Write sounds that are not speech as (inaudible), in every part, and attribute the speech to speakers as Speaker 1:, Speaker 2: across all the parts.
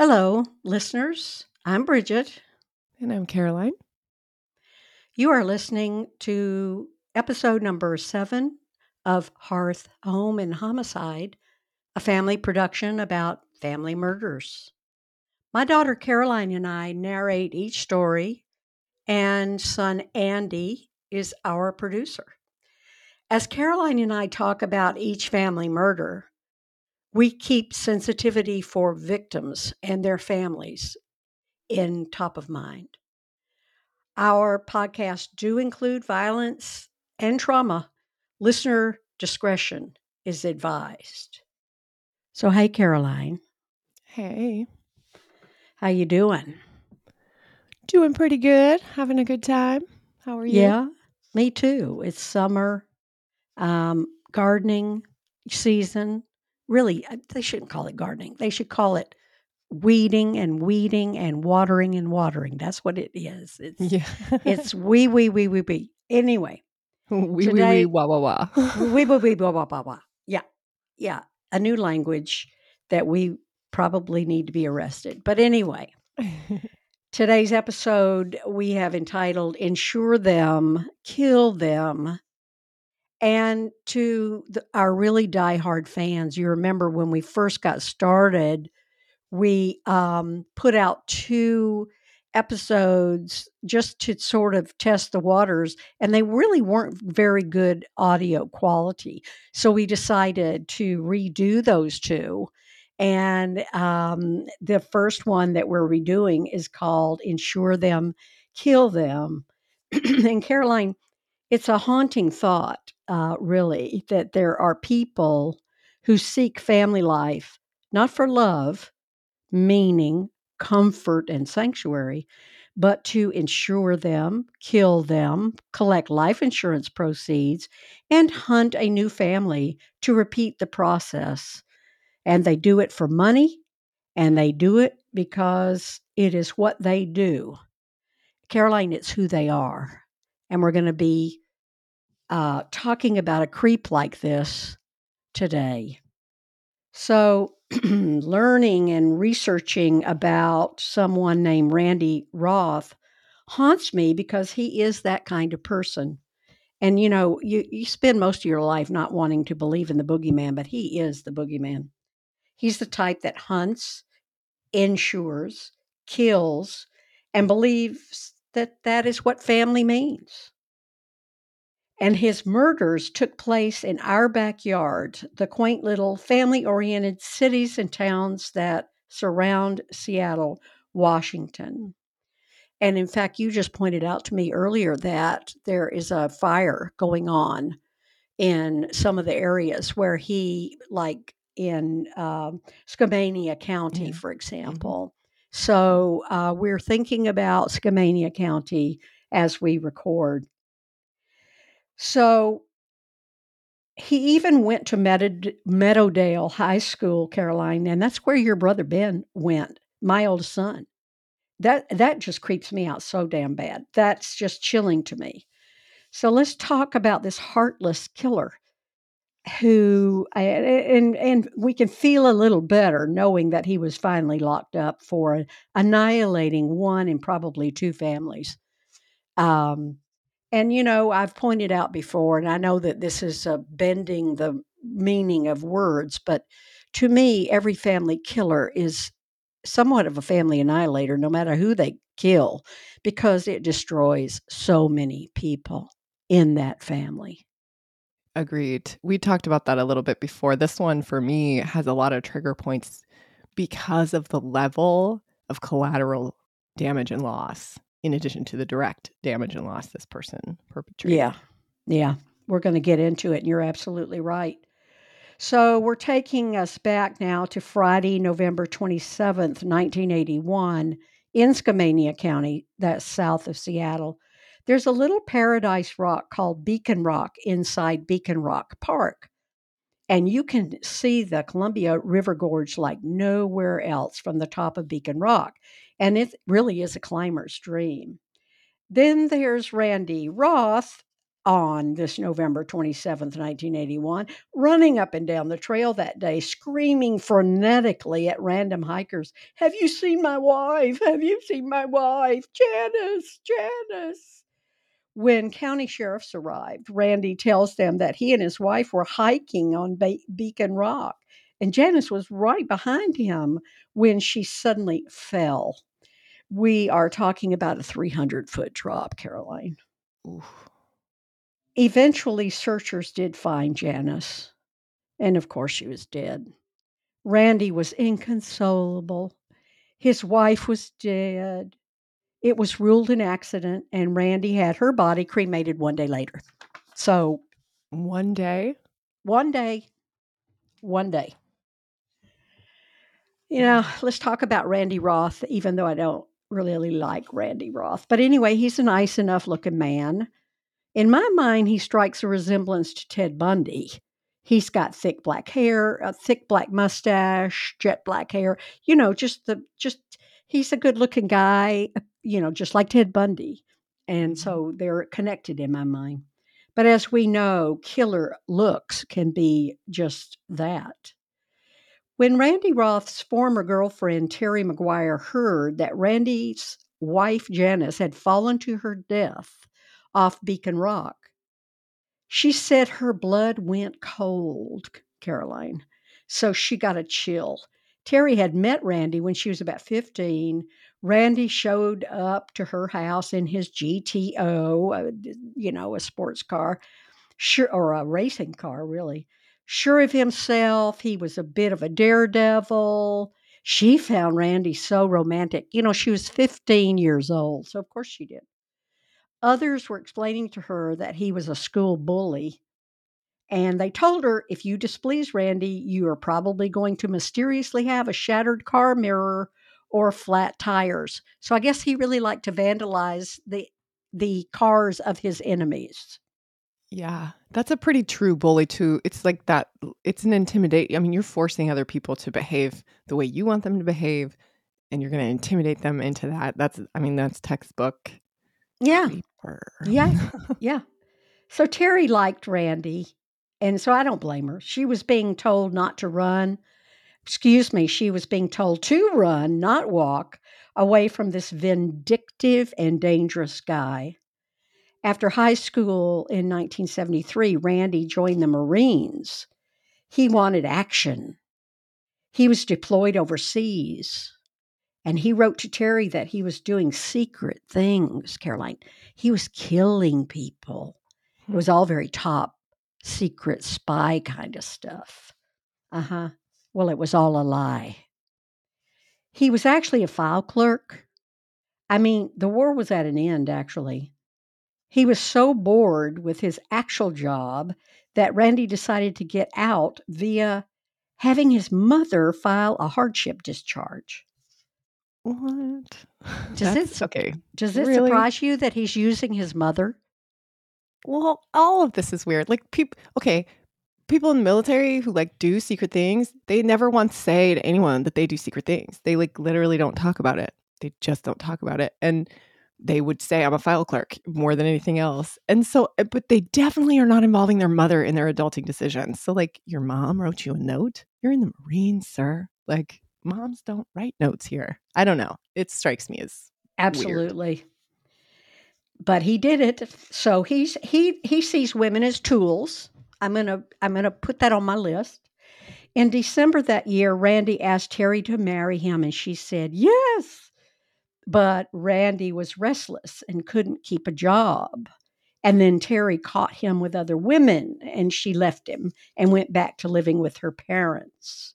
Speaker 1: Hello, listeners. I'm Bridget.
Speaker 2: And I'm Caroline.
Speaker 1: You are listening to episode number seven of Hearth, Home, and Homicide, a family production about family murders. My daughter Caroline and I narrate each story, and son Andy is our producer. As Caroline and I talk about each family murder, we keep sensitivity for victims and their families in top of mind. Our podcasts do include violence and trauma. Listener discretion is advised. So, hey, Caroline.
Speaker 2: Hey.
Speaker 1: How you doing?
Speaker 2: Doing pretty good. Having a good time. How are you?
Speaker 1: Yeah, me too. It's summer, um, gardening season. Really, uh, they shouldn't call it gardening. They should call it weeding and weeding and watering and watering. That's what it is. It's
Speaker 2: Yeah.
Speaker 1: it's (laughs) wee wee wee wee wee. Anyway,
Speaker 2: wee wee
Speaker 1: today- (laughs) (laughs)
Speaker 2: wee wah wah wah.
Speaker 1: wee wee wee blah blah blah blah. Yeah, yeah, a new language that we probably need to be arrested. But anyway, today's episode we have entitled "Insure Them, Kill Them." And to the, our really diehard fans, you remember when we first got started, we um, put out two episodes just to sort of test the waters, and they really weren't very good audio quality. So we decided to redo those two. And um, the first one that we're redoing is called Insure Them, Kill Them. (clears throat) and Caroline, it's a haunting thought, uh, really, that there are people who seek family life not for love, meaning, comfort, and sanctuary, but to insure them, kill them, collect life insurance proceeds, and hunt a new family to repeat the process. And they do it for money, and they do it because it is what they do. Caroline, it's who they are. And we're going to be uh, talking about a creep like this today. So, (clears throat) learning and researching about someone named Randy Roth haunts me because he is that kind of person. And you know, you, you spend most of your life not wanting to believe in the boogeyman, but he is the boogeyman. He's the type that hunts, insures, kills, and believes that that is what family means. And his murders took place in our backyard, the quaint little family oriented cities and towns that surround Seattle, Washington. And in fact, you just pointed out to me earlier that there is a fire going on in some of the areas where he, like in um, Skamania County,
Speaker 2: Yeah.
Speaker 1: for example. So uh, we're thinking about Skamania County as we record. So he even went to Meadow- Meadowdale High School, Caroline, and that's where your brother Ben went, my oldest son. That that just creeps me out so damn bad. That's just chilling to me. So let's talk about this heartless killer who and and we can feel a little better knowing that he was finally locked up for annihilating one and probably two families. Um, and you know, I've pointed out before, and I know that this is uh, bending the meaning of words, but to me, every family killer is somewhat of a family annihilator, no matter who they kill, because it destroys so many people in that family.
Speaker 2: Agreed. We talked about that a little bit before. This one for me has a lot of trigger points because of the level of collateral damage and loss, in addition to the direct damage and loss this person perpetrated.
Speaker 1: Yeah. Yeah. We're going to get into it, and you're absolutely right. So we're taking us back now to Friday, November 27th, 1981, in Skamania County, that's south of Seattle. There's a little paradise rock called Beacon Rock inside Beacon Rock Park. And you can see the Columbia River Gorge like nowhere else from the top of Beacon Rock. And it really is a climber's dream. Then there's Randy Roth on this November 27th, 1981, running up and down the trail that day, screaming frenetically at random hikers, Have you seen my wife? Have you seen my wife? Janice, Janice. When county sheriffs arrived, Randy tells them that he and his wife were hiking on Be- Beacon Rock, and Janice was right behind him when she suddenly fell. We are talking about a 300 foot drop, Caroline.
Speaker 2: Oof.
Speaker 1: Eventually, searchers did find Janice, and of course, she was dead. Randy was inconsolable. His wife was dead. It was ruled an accident, and Randy had her body cremated one day later. So,
Speaker 2: One day.
Speaker 1: one day, one day. You mm-hmm. know, let's talk about Randy Roth, even though I don't really like Randy Roth. But anyway, he's a nice enough looking man. In my mind, he strikes a resemblance to Ted Bundy. He's got thick black hair, a thick black mustache, jet black hair. You know, just the just he's a good looking guy. You know, just like Ted Bundy, and mm-hmm. so they're connected in my mind. But as we know, killer looks can be just that. When Randy Roth's former girlfriend, Terry McGuire, heard that Randy's wife, Janice, had fallen to her death off Beacon Rock, she said her blood went cold, Caroline. So she got a chill. Terry had met Randy when she was about 15. Randy showed up to her house in his GTO, uh, you know, a sports car, sure, or a racing car, really sure of himself. He was a bit of a daredevil. She found Randy so romantic. You know, she was 15 years old, so of course she did. Others were explaining to her that he was a school bully. And they told her if you displease Randy, you are probably going to mysteriously have a shattered car mirror or flat tires. So I guess he really liked to vandalize the the cars of his enemies.
Speaker 2: Yeah, that's a pretty true bully too. It's like that. It's an intimidate. I mean, you're forcing other people to behave the way you want them to behave, and you're going to intimidate them into that. That's. I mean, that's textbook.
Speaker 1: Yeah.
Speaker 2: creeper.
Speaker 1: Yeah. (laughs) Yeah. So Terry liked Randy, and so I don't blame her. She was being told not to run. Excuse me, she was being told to run, not walk, away from this vindictive and dangerous guy. After high school in 1973, Randy joined the Marines. He wanted action. He was deployed overseas. And he wrote to Terry that he was doing secret things, Caroline. He was killing people. It was all very top secret spy kind of stuff. Uh huh. Well, it was all a lie. He was actually a file clerk. I mean, the war was at an end, actually. He was so bored with his actual job that Randy decided to get out via having his mother file a hardship discharge.
Speaker 2: What? (laughs)
Speaker 1: Does
Speaker 2: That's
Speaker 1: it-
Speaker 2: okay?
Speaker 1: Does it
Speaker 2: Really?
Speaker 1: surprise you that he's using his mother?
Speaker 2: Well, all of this is weird. Like people. Okay, people in the military who like do secret things. They never once say to anyone that they do secret things. They like literally don't talk about it. They just don't talk about it. And they would say, I'm a file clerk more than anything else. And so, uh, but they definitely are not involving their mother in their adulting decisions. So, like, your mom wrote you a note. You're in the Marines, sir. Like, moms don't write notes here. I don't know. It strikes me as
Speaker 1: Absolutely. But he did it. So he's he he sees women as tools. I'm gonna I'm gonna put that on my list. In December that year, Randy asked Terry to marry him, and she said yes. But Randy was restless and couldn't keep a job. And then Terry caught him with other women, and she left him and went back to living with her parents.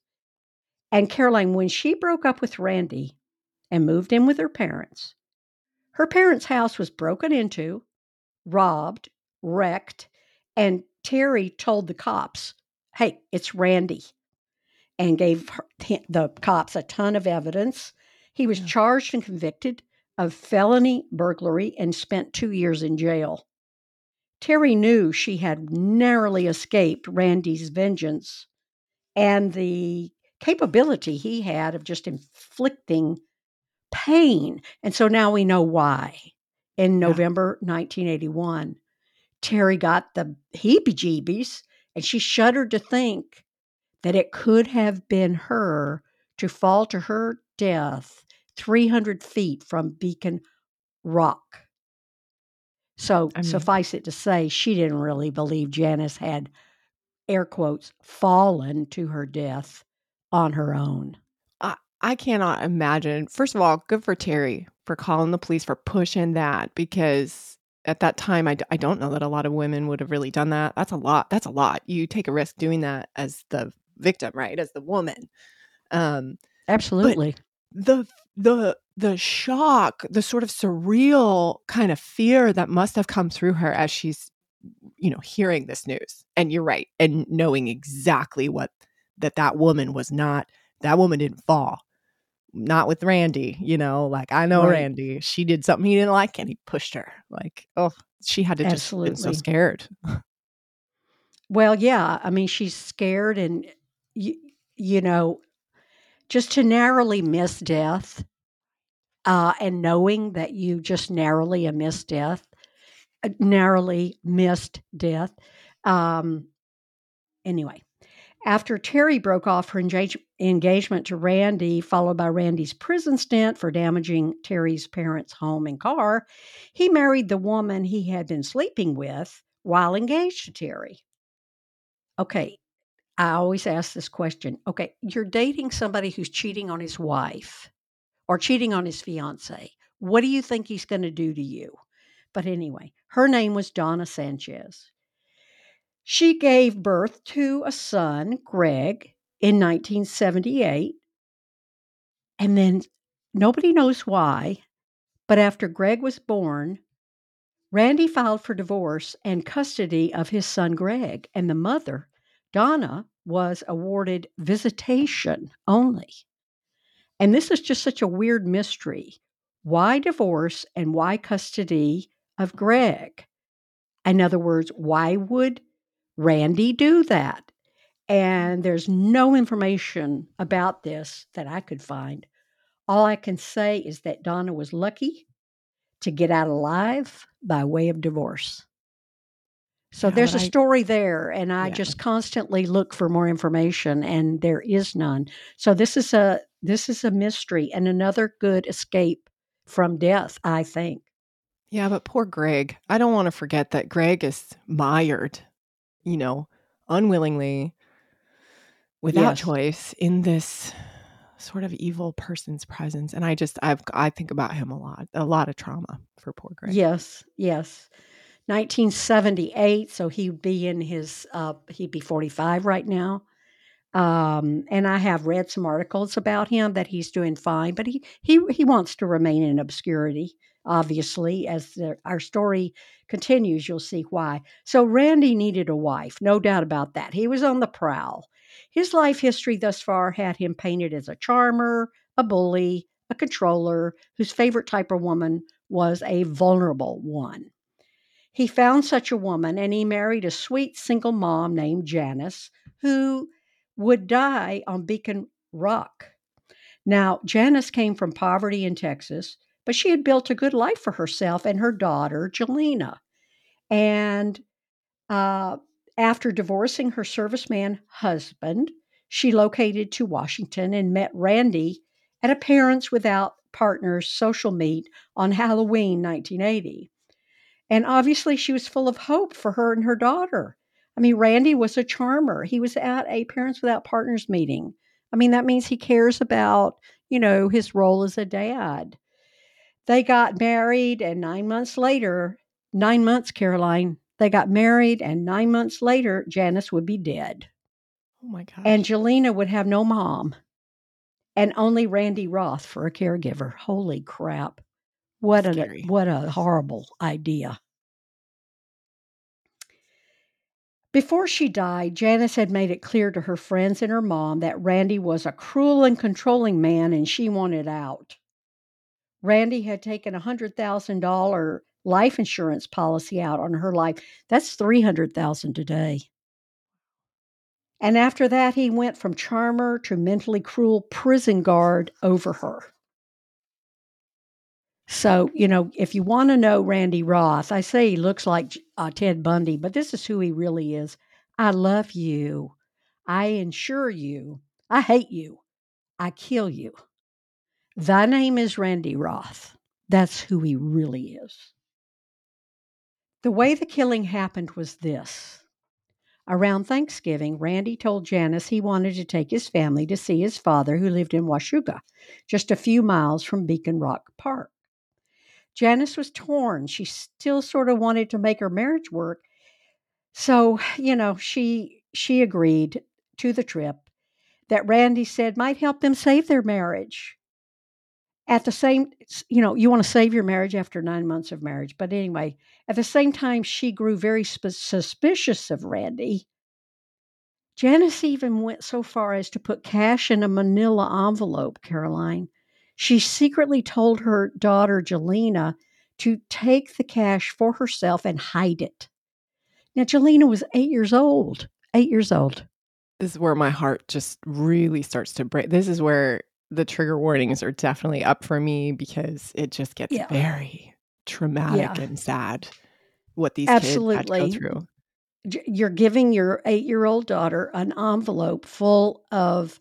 Speaker 1: And Caroline, when she broke up with Randy and moved in with her parents, her parents' house was broken into, robbed, wrecked, and Terry told the cops, "Hey, it's Randy," and gave her, the cops a ton of evidence. He was
Speaker 2: Yeah.
Speaker 1: charged and convicted of felony burglary and spent two years in jail. Terry knew she had narrowly escaped Randy's vengeance and the capability he had of just inflicting pain. And so now we know why. In November 1981, Terry got the heebie jeebies and she shuddered to think that it could have been her to fall to her death 300 feet from Beacon Rock. So,
Speaker 2: I mean-
Speaker 1: suffice it to say, she didn't really believe Janice had, air quotes, fallen to her death on her own.
Speaker 2: I cannot imagine. First of all, good for Terry for calling the police for pushing that because at that time, I, d- I don't know that a lot of women would have really done that. That's a lot. That's a lot. You take a risk doing that as the victim, right? As the woman. Um,
Speaker 1: Absolutely.
Speaker 2: the the the shock, the sort of surreal kind of fear that must have come through her as she's you know hearing this news. And you're right, and knowing exactly what that that woman was not. That woman didn't fall. Not with Randy, you know, like I know
Speaker 1: Right.
Speaker 2: Randy. She did something he didn't like and he pushed her. Like, oh, she had to just been so scared.
Speaker 1: Well, yeah. I mean, she's scared, and you, you know, just to narrowly miss death, uh, and knowing that you just narrowly missed death, uh, narrowly missed death. Um, anyway, after Terry broke off her engage- engagement to Randy, followed by Randy's prison stint for damaging Terry's parents' home and car, he married the woman he had been sleeping with while engaged to Terry. Okay, I always ask this question. Okay, you're dating somebody who's cheating on his wife or cheating on his fiance. What do you think he's going to do to you? But anyway, her name was Donna Sanchez. She gave birth to a son, Greg, in 1978. And then nobody knows why, but after Greg was born, Randy filed for divorce and custody of his son, Greg, and the mother, Donna, was awarded visitation only. And this is just such a weird mystery. Why divorce and why custody of Greg? In other words, why would Randy do that? And mm-hmm. there's no information about this that I could find. All I can say is that Donna was lucky to get out alive by way of divorce. So
Speaker 2: Yeah,
Speaker 1: there's a story there, and I
Speaker 2: Yeah.
Speaker 1: just constantly look for more information, and there is none. So this is a this is a mystery and another good escape from death, I think.
Speaker 2: Yeah, but poor Greg. I don't want to forget that Greg is mired, you know, unwillingly, without
Speaker 1: Yes.
Speaker 2: choice, in this sort of evil person's presence. And I just, I've, I think about him a lot, a lot of trauma for poor Greg.
Speaker 1: Yes, yes. 1978, so he'd be in his uh, he'd be 45 right now. Um, and I have read some articles about him that he's doing fine, but he he he wants to remain in obscurity. Obviously, as the, our story continues, you'll see why. So Randy needed a wife, no doubt about that. He was on the prowl. His life history thus far had him painted as a charmer, a bully, a controller, whose favorite type of woman was a vulnerable one. He found such a woman and he married a sweet single mom named Janice, who would die on Beacon Rock. Now, Janice came from poverty in Texas, but she had built a good life for herself and her daughter, Jelena. And uh, after divorcing her serviceman husband, she located to Washington and met Randy at a Parents Without Partners social meet on Halloween 1980. And obviously, she was full of hope for her and her daughter. I mean, Randy was a charmer. He was at a Parents Without Partners meeting. I mean, that means he cares about, you know, his role as a dad. They got married, and nine months later, nine months, Caroline, they got married, and nine months later, Janice would be dead.
Speaker 2: Oh my
Speaker 1: God. Angelina would have no mom and only Randy Roth for a caregiver. Holy crap. What a what a horrible idea. Before she died, Janice had made it clear to her friends and her mom that Randy was a cruel and controlling man and she wanted out. Randy had taken a $100,000 life insurance policy out on her life. That's 300,000 today. And after that, he went from charmer to mentally cruel prison guard over her. So, you know, if you want to know Randy Roth, I say he looks like uh, Ted Bundy, but this is who he really is. I love you. I insure you. I hate you. I kill you. Thy name is Randy Roth. That's who he really is. The way the killing happened was this. Around Thanksgiving, Randy told Janice he wanted to take his family to see his father, who lived in Washougal, just a few miles from Beacon Rock Park. Janice was torn. She still sort of wanted to make her marriage work. So, you know, she she agreed to the trip that Randy said might help them save their marriage. At the same, you know, you want to save your marriage after nine months of marriage. But anyway, at the same time, she grew very sp- suspicious of Randy. Janice even went so far as to put cash in a manila envelope, Caroline. She secretly told her daughter, Jelena, to take the cash for herself and hide it. Now, Jelena was eight years old. Eight years old.
Speaker 2: This is where my heart just really starts to break. This is where the trigger warnings are definitely up for me because it just gets
Speaker 1: Yeah.
Speaker 2: very traumatic
Speaker 1: Yeah.
Speaker 2: and sad what these
Speaker 1: Absolutely.
Speaker 2: kids had to go through.
Speaker 1: You're giving your eight year old daughter an envelope full of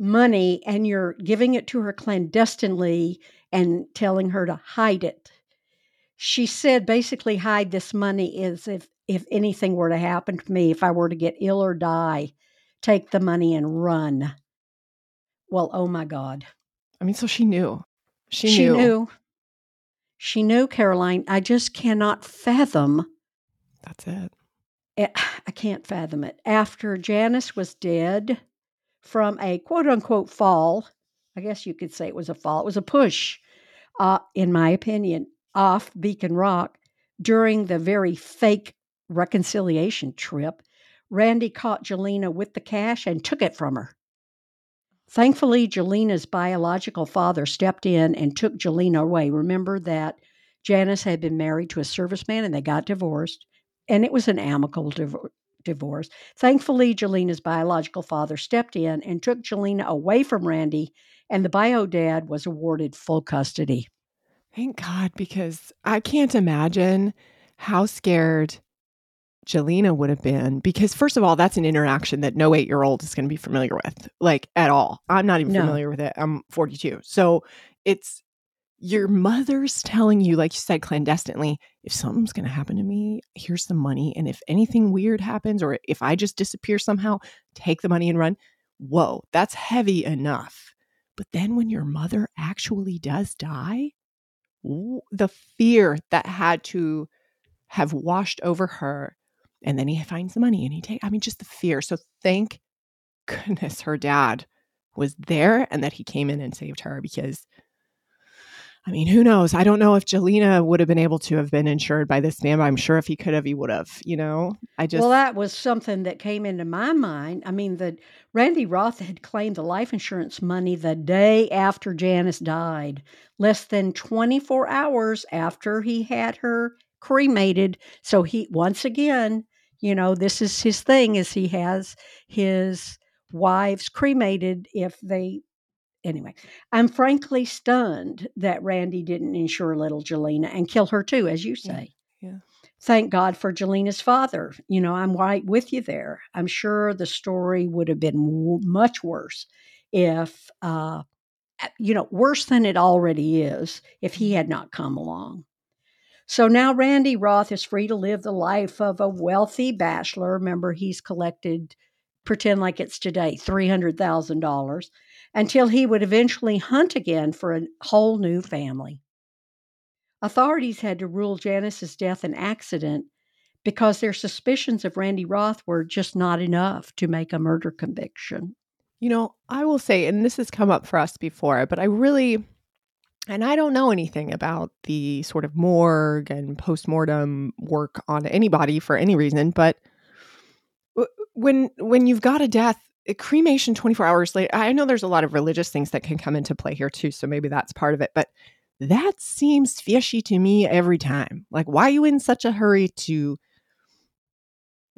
Speaker 1: money and you're giving it to her clandestinely and telling her to hide it. She said basically hide this money is if if anything were to happen to me, if I were to get ill or die, take the money and run. Well, oh my God.
Speaker 2: I mean, so she knew. She,
Speaker 1: She
Speaker 2: knew.
Speaker 1: knew. She knew, Caroline. I just cannot fathom
Speaker 2: That's it.
Speaker 1: it, (sighs) I can't fathom it. After Janice was dead from a quote unquote fall, I guess you could say it was a fall, it was a push, uh, in my opinion, off Beacon Rock during the very fake reconciliation trip. Randy caught Jelena with the cash and took it from her. Thankfully, Jelena's biological father stepped in and took Jelena away. Remember that Janice had been married to a serviceman and they got divorced and it was an amicable div- divorce. Thankfully, Jelena's biological father stepped in and took Jelena away from Randy, and the bio dad was awarded full custody.
Speaker 2: Thank God, because I can't imagine how scared Jelena would have been. Because, first of all, that's an interaction that no eight year old is going to be familiar with, like at all. I'm not even
Speaker 1: No.
Speaker 2: familiar with it. I'm 42. So it's your mother's telling you, like you said, clandestinely, if something's going to happen to me, here's the money. And if anything weird happens, or if I just disappear somehow, take the money and run. Whoa, that's heavy enough. But then when your mother actually does die, the fear that had to have washed over her and then he finds the money and he take i mean just the fear so thank goodness her dad was there and that he came in and saved her because i mean who knows i don't know if jelena would have been able to have been insured by this man but i'm sure if he could have he would have you know i just
Speaker 1: well, that was something that came into my mind. I mean, the Randy Roth had claimed the life insurance money the day after Janice died, less than 24 hours after he had her cremated. So he once again, you know, this is his thing is he has his wives cremated if they anyway. I'm frankly stunned that Randy didn't insure little Jelena and kill her too, as you
Speaker 2: Yeah.
Speaker 1: say
Speaker 2: yeah
Speaker 1: thank God for Jelena's father. You know, I'm right with you there. I'm sure the story would have been w- much worse if, uh, you know, worse than it already is if he had not come along. So now Randy Roth is free to live the life of a wealthy bachelor. Remember, he's collected, pretend like it's today, $300,000 until he would eventually hunt again for a whole new family. Authorities had to rule Janice's death an accident because their suspicions of Randy Roth were just not enough to make a murder conviction.
Speaker 2: You know, I will say, and this has come up for us before, but I really, and I don't know anything about the sort of morgue and postmortem work on anybody for any reason, but when when you've got a death, a cremation 24 hours later, I know there's a lot of religious things that can come into play here too, so maybe that's part of it, but that seems fishy to me every time. Like, why are you in such a hurry to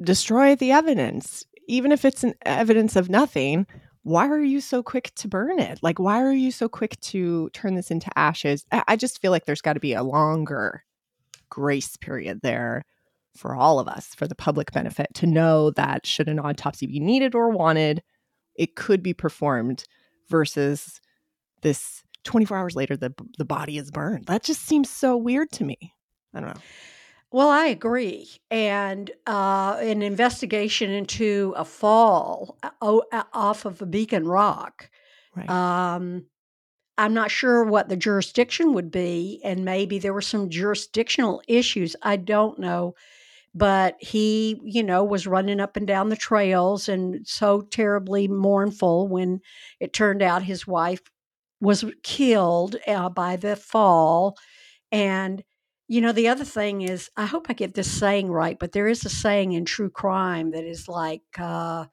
Speaker 2: destroy the evidence? Even if it's an evidence of nothing, why are you so quick to burn it? Like, why are you so quick to turn this into ashes? I just feel like there's got to be a longer grace period there for all of us, for the public benefit, to know that should an autopsy be needed or wanted, it could be performed versus this 24 hours later, the, the body is burned. That just seems so weird to me. I don't know.
Speaker 1: Well, I agree. And uh, an investigation into a fall uh, uh, off of a beacon rock. Right. Um, I'm not sure what the jurisdiction would be, and maybe there were some jurisdictional issues. I don't know. But he, you know, was running up and down the trails and so terribly mournful when it turned out his wife was killed uh, by the fall. And you know, the other thing is, I hope I get this saying right, but there is a saying in true crime that is like, uh,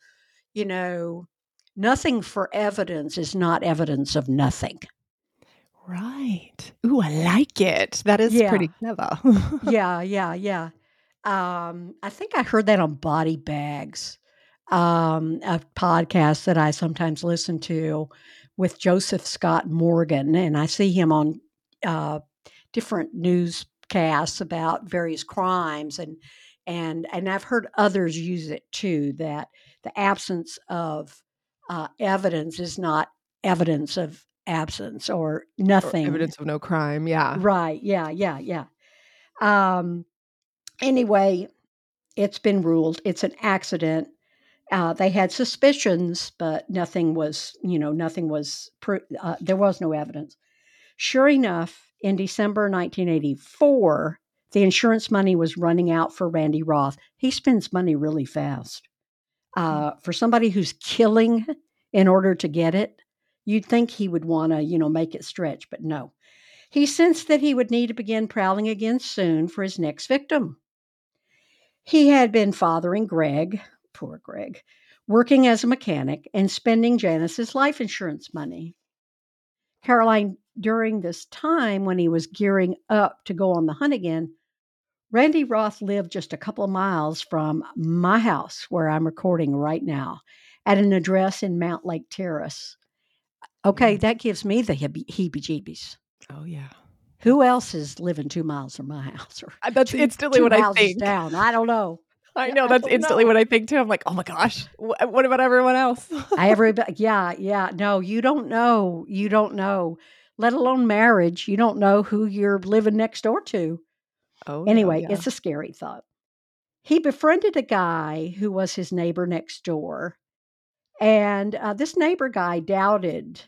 Speaker 1: you know, nothing for evidence is not evidence of nothing.
Speaker 2: Right. Ooh, I like it. That is yeah. pretty clever. (laughs)
Speaker 1: yeah, yeah, yeah. Um, I think I heard that on Body Bags, um, a podcast that I sometimes listen to with Joseph Scott Morgan, and I see him on uh, different news podcasts about various crimes and and and I've heard others use it too that the absence of uh, evidence is not evidence of absence or nothing.
Speaker 2: or evidence of no crime yeah.
Speaker 1: Right yeah yeah yeah. Um anyway it's been ruled it's an accident. Uh, they had suspicions but nothing was you know nothing was uh, there was no evidence. Sure enough in December 1984, the insurance money was running out for Randy Roth. He spends money really fast. Uh, hmm. for somebody who's killing in order to get it, you'd think he would want to, you know, make it stretch, but no. He sensed that he would need to begin prowling again soon for his next victim. He had been fathering Greg, poor Greg, working as a mechanic and spending Janice's life insurance money. Caroline during this time when he was gearing up to go on the hunt again, Randy Roth lived just a couple of miles from my house where I'm recording right now at an address in Mountlake Terrace. Okay, mm. that gives me the heebie jeebies.
Speaker 2: Oh, yeah.
Speaker 1: Who else is living two miles from my (laughs) house? Or
Speaker 2: that's two, instantly two what I think.
Speaker 1: Down, I don't know. (laughs)
Speaker 2: I know that's I instantly know. what I think too. I'm like, oh my gosh, what about everyone else?
Speaker 1: I everybody, (laughs) yeah, yeah. No, you don't know. You don't know let alone marriage. You don't know who you're living next door to. Oh, anyway, yeah. it's a scary thought. He befriended a guy who was his neighbor next door. And uh, this neighbor guy doubted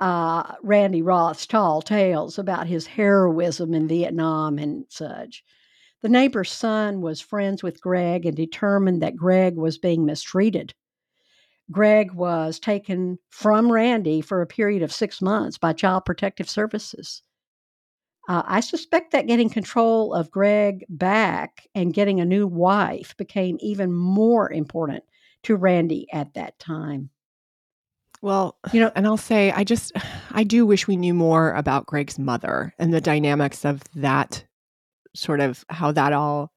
Speaker 1: uh, Randy Roth's tall tales about his heroism in Vietnam and such. The neighbor's son was friends with Greg and determined that Greg was being mistreated. Greg was taken from Randy for a period of six months by Child Protective Services. Uh, I suspect that getting control of Greg back and getting a new wife became even more important to Randy at that time.
Speaker 2: Well, you know, and I'll say, I just, I do wish we knew more about Greg's mother and the dynamics of that sort of how that all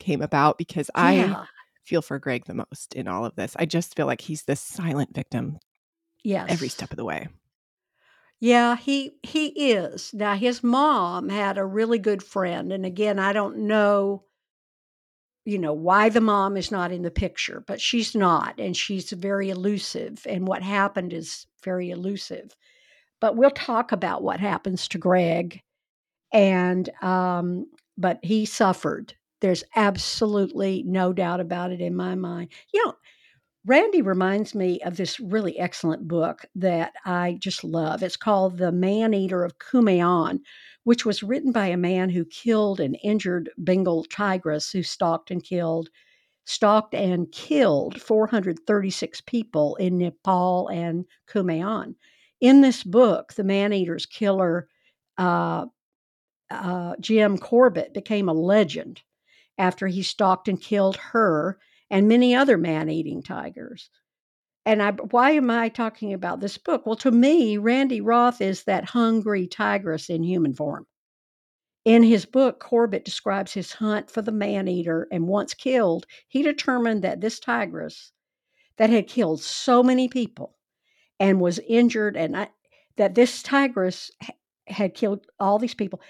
Speaker 2: came about because yeah. Feel for Greg the most in all of this. I just feel like he's this silent victim.
Speaker 1: Yes.
Speaker 2: Every step of the way.
Speaker 1: Yeah, he he is. Now his mom had a really good friend and again, I don't know you know why the mom is not in the picture, but she's not and she's very elusive and what happened is very elusive. But we'll talk about what happens to Greg and um but he suffered there's absolutely no doubt about it in my mind. You know, Randy reminds me of this really excellent book that I just love. It's called The Man Eater of Kumaon, which was written by a man who killed an injured Bengal tigress who stalked and killed stalked and killed 436 people in Nepal and Kumaon. In this book, the man eater's killer, uh, uh, Jim Corbett, became a legend after he stalked and killed her and many other man eating tigers. And I, why am I talking about this book? Well, to me, Randy Roth is that hungry tigress in human form. In his book, Corbett describes his hunt for the man eater, and once killed, he determined that this tigress that had killed so many people and was injured, and I, that this tigress had killed all these people.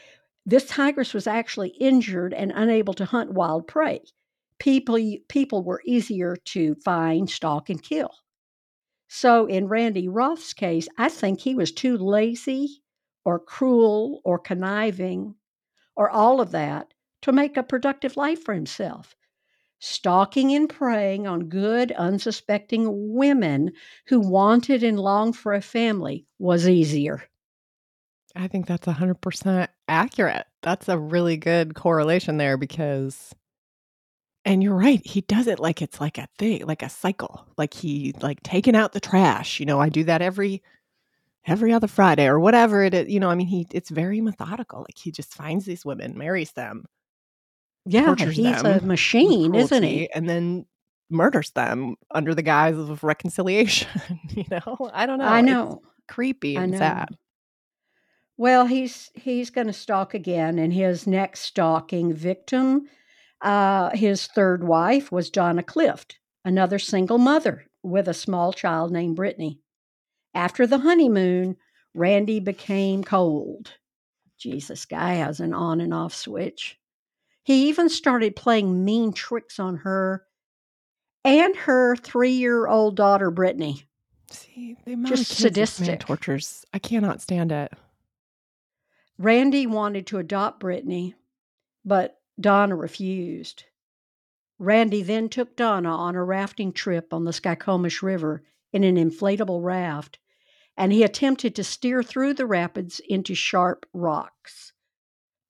Speaker 1: This tigress was actually injured and unable to hunt wild prey. People, people were easier to find, stalk, and kill. So in Randy Roth's case, I think he was too lazy or cruel or conniving or all of that to make a productive life for himself. Stalking and preying on good, unsuspecting women who wanted and longed for a family was easier.
Speaker 2: I think that's 100% accurate. That's a really good correlation there because and you're right, he does it like it's like a thing, like a cycle. Like he like taking out the trash, you know, I do that every every other Friday or whatever it is, you know, I mean he it's very methodical. Like he just finds these women, marries them.
Speaker 1: Yeah, he's a machine, isn't he?
Speaker 2: And then murders them under the guise of reconciliation, (laughs) you know? I don't know.
Speaker 1: I know.
Speaker 2: It's creepy and sad.
Speaker 1: Well, he's he's going to stalk again, and his next stalking victim, uh, his third wife, was Donna Clift, another single mother with a small child named Brittany. After the honeymoon, Randy became cold. Jesus, guy has an on and off switch. He even started playing mean tricks on her and her three year old daughter, Brittany.
Speaker 2: See, the amount just of sadistic tortures. I cannot stand it.
Speaker 1: Randy wanted to adopt Brittany, but Donna refused. Randy then took Donna on a rafting trip on the Skykomish River in an inflatable raft, and he attempted to steer through the rapids into sharp rocks.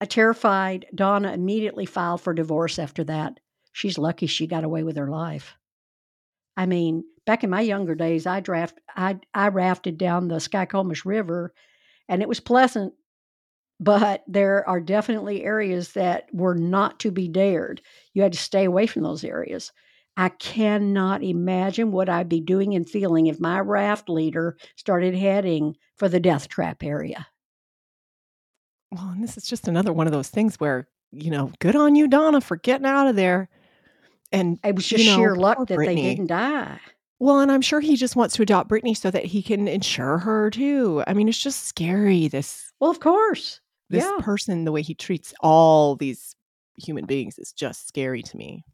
Speaker 1: A terrified Donna immediately filed for divorce after that. She's lucky she got away with her life. I mean, back in my younger days, I draft I I rafted down the Skykomish River, and it was pleasant but there are definitely areas that were not to be dared. You had to stay away from those areas. I cannot imagine what I'd be doing and feeling if my raft leader started heading for the death trap area.
Speaker 2: Well, and this is just another one of those things where, you know, good on you, Donna, for getting out of there. And
Speaker 1: it was just
Speaker 2: you know,
Speaker 1: sheer luck that Brittany. they didn't die.
Speaker 2: Well, and I'm sure he just wants to adopt Brittany so that he can insure her too. I mean, it's just scary. This
Speaker 1: well, of course,
Speaker 2: this
Speaker 1: yeah.
Speaker 2: person, the way he treats all these human beings is just scary to me.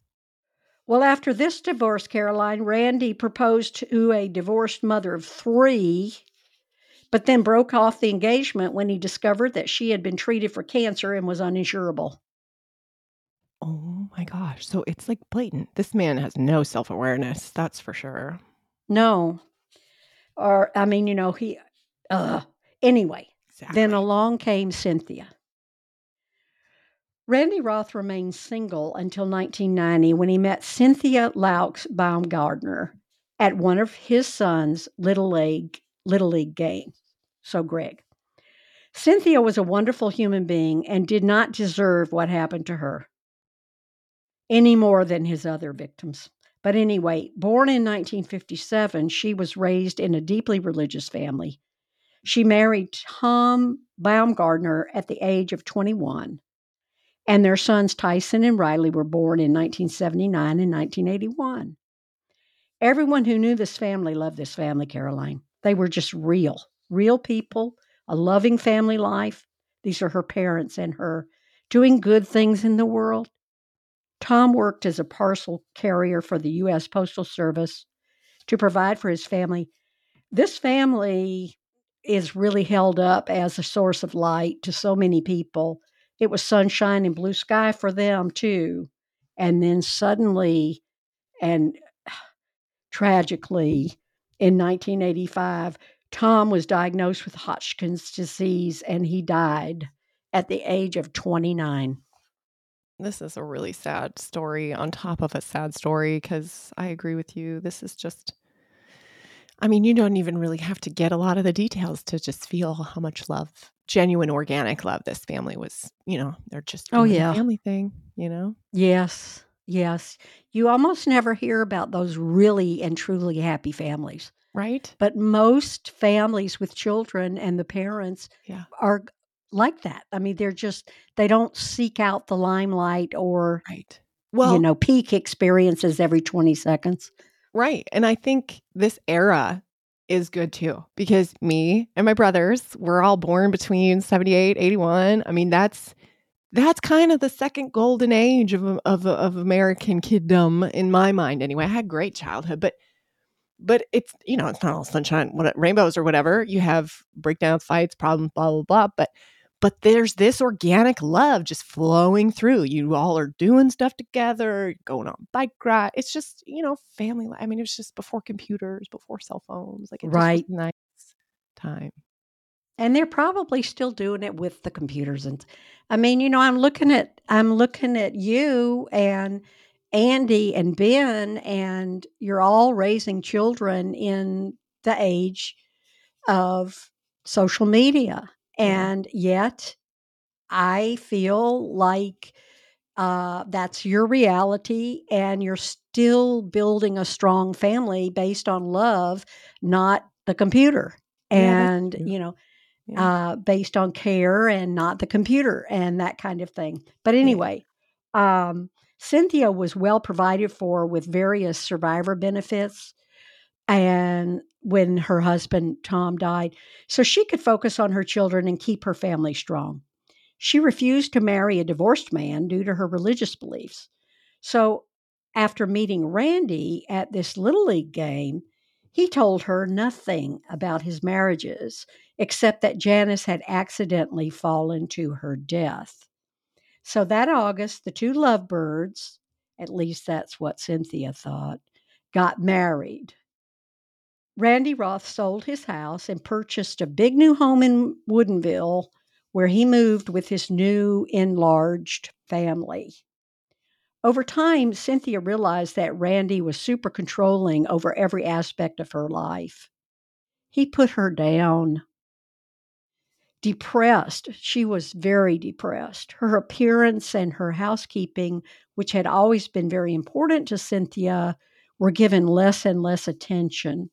Speaker 1: Well, after this divorce, Caroline, Randy proposed to a divorced mother of three, but then broke off the engagement when he discovered that she had been treated for cancer and was uninsurable.
Speaker 2: Oh my gosh. So it's like blatant. This man has no self awareness, that's for sure.
Speaker 1: No. Or, I mean, you know, he, uh, anyway, Exactly. Then along came Cynthia. Randy Roth remained single until 1990 when he met Cynthia Laux Baumgardner at one of his son's little league little league games. So Greg. Cynthia was a wonderful human being and did not deserve what happened to her any more than his other victims. But anyway, born in 1957, she was raised in a deeply religious family she married Tom Baumgardner at the age of 21, and their sons Tyson and Riley were born in 1979 and 1981. Everyone who knew this family loved this family, Caroline. They were just real, real people, a loving family life. These are her parents and her doing good things in the world. Tom worked as a parcel carrier for the U.S. Postal Service to provide for his family. This family is really held up as a source of light to so many people. It was sunshine and blue sky for them too. And then suddenly and (sighs) tragically in 1985, Tom was diagnosed with Hodgkin's disease and he died at the age of 29.
Speaker 2: This is a really sad story on top of a sad story because I agree with you. This is just I mean, you don't even really have to get a lot of the details to just feel how much love, genuine organic love this family was, you know, they're just
Speaker 1: oh yeah,
Speaker 2: family thing, you know.
Speaker 1: Yes. Yes. You almost never hear about those really and truly happy families.
Speaker 2: Right?
Speaker 1: But most families with children and the parents
Speaker 2: yeah.
Speaker 1: are like that. I mean, they're just they don't seek out the limelight or
Speaker 2: right.
Speaker 1: Well, you know, peak experiences every 20 seconds.
Speaker 2: Right. And I think this era is good too because me and my brothers were all born between 78 81 i mean that's that's kind of the second golden age of of of american kiddom in my mind anyway i had great childhood but but it's you know it's not all sunshine what rainbows or whatever you have breakdowns fights problems blah blah blah but but there's this organic love just flowing through. You all are doing stuff together going on bike ride it's just you know family i mean it was just before computers before cell phones like it
Speaker 1: right.
Speaker 2: nice time.
Speaker 1: And they're probably still doing it with the computers and i mean you know i'm looking at i'm looking at you and Andy and Ben, and you're all raising children in the age of social media. And yet, I feel like uh, that's your reality, and you're still building a strong family based on love, not the computer. Yeah, and, you know, yeah. uh, based on care and not the computer and that kind of thing. But anyway, yeah. um, Cynthia was well provided for with various survivor benefits and when her husband Tom died, so she could focus on her children and keep her family strong. She refused to marry a divorced man due to her religious beliefs. So, after meeting Randy at this Little League game, he told her nothing about his marriages except that Janice had accidentally fallen to her death. So that August, the two lovebirds, at least that's what Cynthia thought, got married. Randy Roth sold his house and purchased a big new home in Woodinville where he moved with his new enlarged family. Over time, Cynthia realized that Randy was super controlling over every aspect of her life. He put her down depressed. She was very depressed. Her appearance and her housekeeping, which had always been very important to Cynthia, were given less and less attention.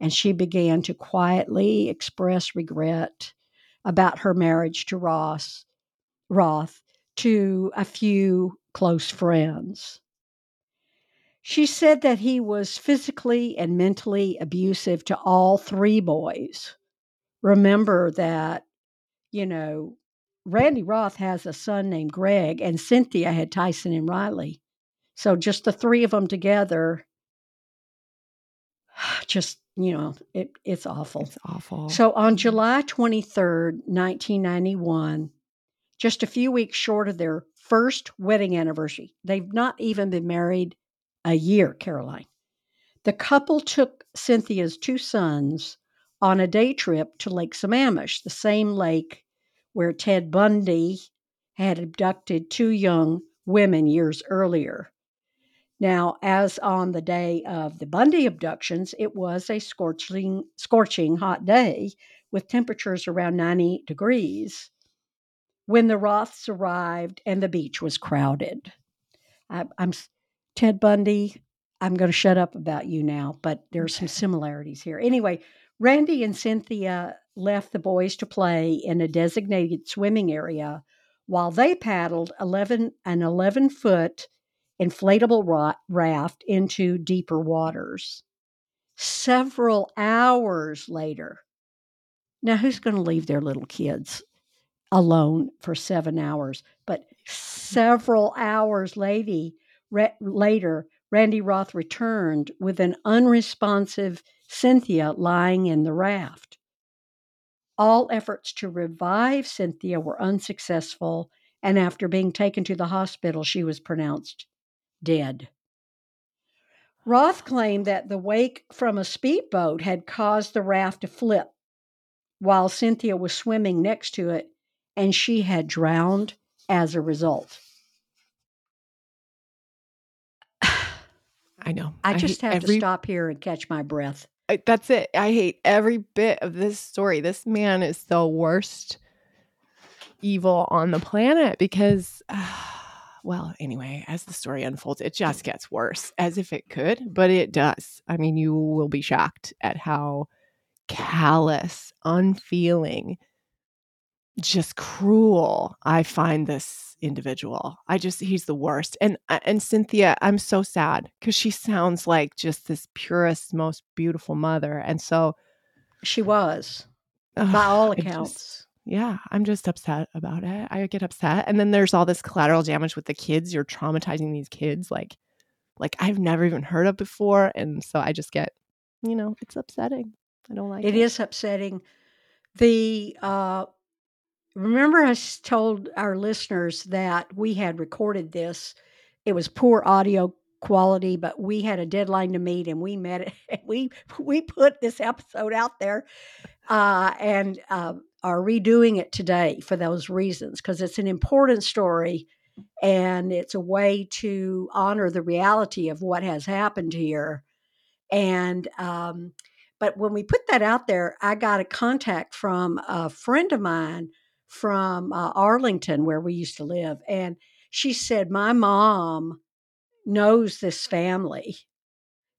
Speaker 1: And she began to quietly express regret about her marriage to Ross, Roth to a few close friends. She said that he was physically and mentally abusive to all three boys. Remember that you know, Randy Roth has a son named Greg, and Cynthia had Tyson and Riley. So just the three of them together, (sighs) just, you know, it, it's awful.
Speaker 2: It's awful.
Speaker 1: So on mm-hmm. July 23rd, 1991, just a few weeks short of their first wedding anniversary, they've not even been married a year, Caroline. The couple took Cynthia's two sons on a day trip to Lake Sammamish, the same lake where Ted Bundy had abducted two young women years earlier. Now, as on the day of the Bundy abductions, it was a scorching, scorching hot day with temperatures around 90 degrees when the Roths arrived and the beach was crowded. I, am Ted Bundy. I'm going to shut up about you now, but there's some (laughs) similarities here. Anyway, Randy and Cynthia left the boys to play in a designated swimming area while they paddled 11 an 11 foot inflatable raft into deeper waters. Several hours later, now who's going to leave their little kids alone for seven hours? But several hours lady, re- later, Randy Roth returned with an unresponsive Cynthia lying in the raft. All efforts to revive Cynthia were unsuccessful, and after being taken to the hospital, she was pronounced dead. Roth claimed that the wake from a speedboat had caused the raft to flip while Cynthia was swimming next to it, and she had drowned as a result.
Speaker 2: I know.
Speaker 1: I just have every... to stop here and catch my breath
Speaker 2: that's it. I hate every bit of this story. This man is the worst evil on the planet because, uh, (sighs) well, anyway, as the story unfolds, it just gets worse as if it could, but it does. I mean, you will be shocked at how callous, unfeeling, just cruel I find this individual. I just he's the worst. And uh, and Cynthia, I'm so sad cuz she sounds like just this purest most beautiful mother. And so
Speaker 1: She was, by all accounts.
Speaker 2: Yeah, I'm just upset about it. I get upset. And then there's all this collateral damage with the kids. You're traumatizing these kids like like I've never even heard of before. And so I just get, you know, it's upsetting. I don't like it.
Speaker 1: It is upsetting. The uh, remember, I told our listeners that we had recorded this. It was poor audio quality, but we had a deadline to meet, and we met it. (laughs) We we put this episode out there, uh, and uh, are redoing it today for those reasons because it's an important story, and it's a way to honor the reality of what has happened here, and. Um, but when we put that out there, I got a contact from a friend of mine from uh, Arlington, where we used to live. And she said, My mom knows this family.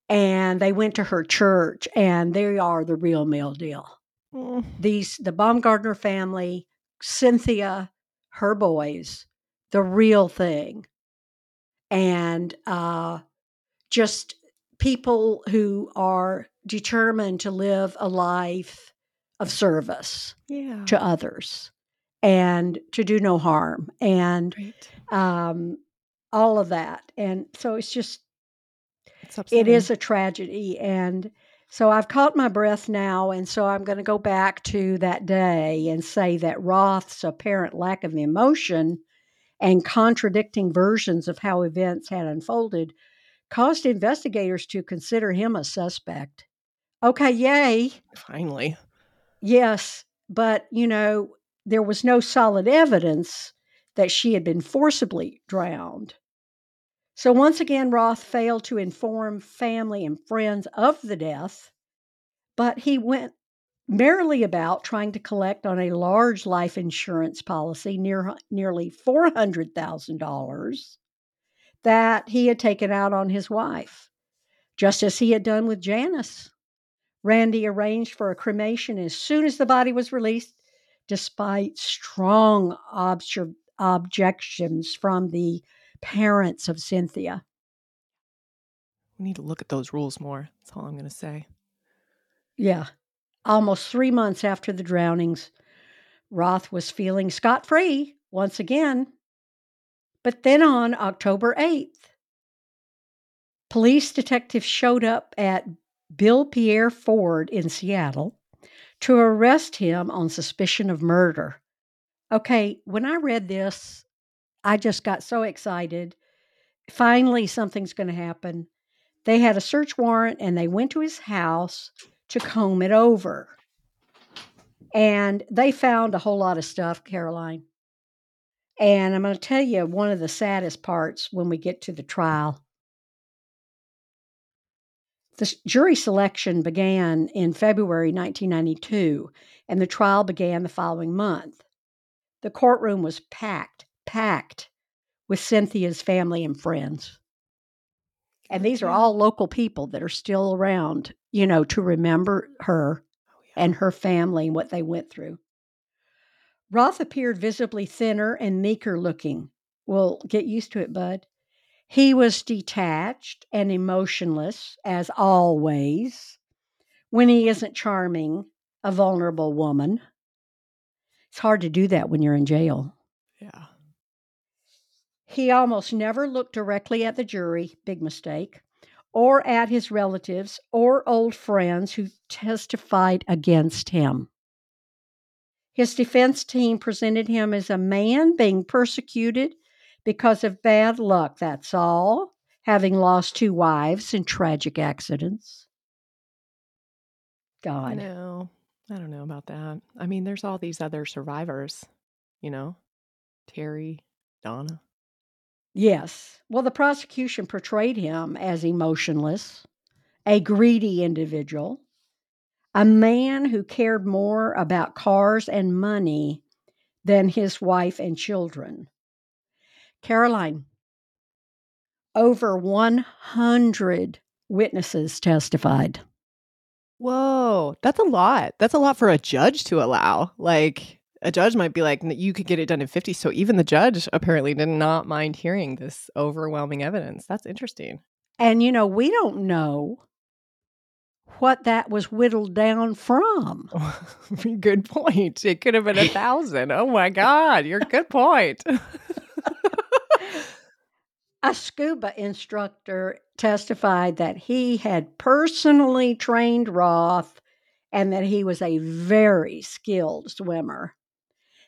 Speaker 1: And they went to her church, and they are the real meal deal.
Speaker 2: Mm,
Speaker 1: These, the Baumgartner family, Cynthia, her boys, the real thing. And uh, just people who are determined to live a life of service
Speaker 2: yeah.
Speaker 1: to others and to do no harm and um, all of that. And so it's just,
Speaker 2: It's
Speaker 1: it is a tragedy. And so I've caught my breath now. And so I'm going to go back to that day and say that Roth's apparent lack of emotion and contradicting versions of how events had unfolded caused investigators to consider him a suspect. Okay, yay.
Speaker 2: finally.
Speaker 1: Yes, but you know, there was no solid evidence that she had been forcibly drowned. So once again, Roth failed to inform family and friends of the death, but he went merrily about trying to collect on a large life insurance policy near nearly $400,000 that he had taken out on his wife, just as he had done with Janice. Randy arranged for a cremation as soon as the body was released, despite strong obser- objections from the parents of Cynthia.
Speaker 2: We need to look at those rules more. That's all I'm going to say.
Speaker 1: Yeah. Almost three months after the drownings, Roth was feeling scot free once again. But then on October 8th, police detectives showed up at Bill Pierre Ford in Seattle to arrest him on suspicion of murder. Okay, when I read this, I just got so excited. Finally, something's going to happen. They had a search warrant and they went to his house to comb it over. And they found a whole lot of stuff, Caroline. And I'm going to tell you one of the saddest parts when we get to the trial. The jury selection began in February 1992, and the trial began the following month. The courtroom was packed, packed with Cynthia's family and friends. And these are all local people that are still around, you know, to remember her
Speaker 2: Oh,
Speaker 1: and her family and what they went through. Roth appeared visibly thinner and meeker looking. Well, get used to it, bud. He was detached and emotionless, as always, when he isn't charming a vulnerable woman. It's hard to do that when you're in jail.
Speaker 2: yeah.
Speaker 1: He almost never looked directly at the jury, big mistake, or at his relatives or old friends who testified against him. His defense team presented him as a man being persecuted because of bad luck, that's all, having lost two wives in tragic accidents. God.
Speaker 2: know. I don't know about that. I mean, there's all these other survivors, you know, Terry, Donna.
Speaker 1: Yes. Well, the prosecution portrayed him as emotionless, a greedy individual, a man who cared more about cars and money than his wife and children. Caroline, over 100 witnesses testified.
Speaker 2: Whoa, that's a lot. That's a lot for a judge to allow. Like, a judge might be like, you could get it done in 50. So even the judge apparently did not mind hearing this overwhelming evidence. That's interesting.
Speaker 1: And, you know, we don't know what that was whittled down from. (laughs)
Speaker 2: good point. It could have been a thousand. Oh my God. You're good point. (laughs)
Speaker 1: a scuba instructor testified that he had personally trained Roth and that he was a very skilled swimmer,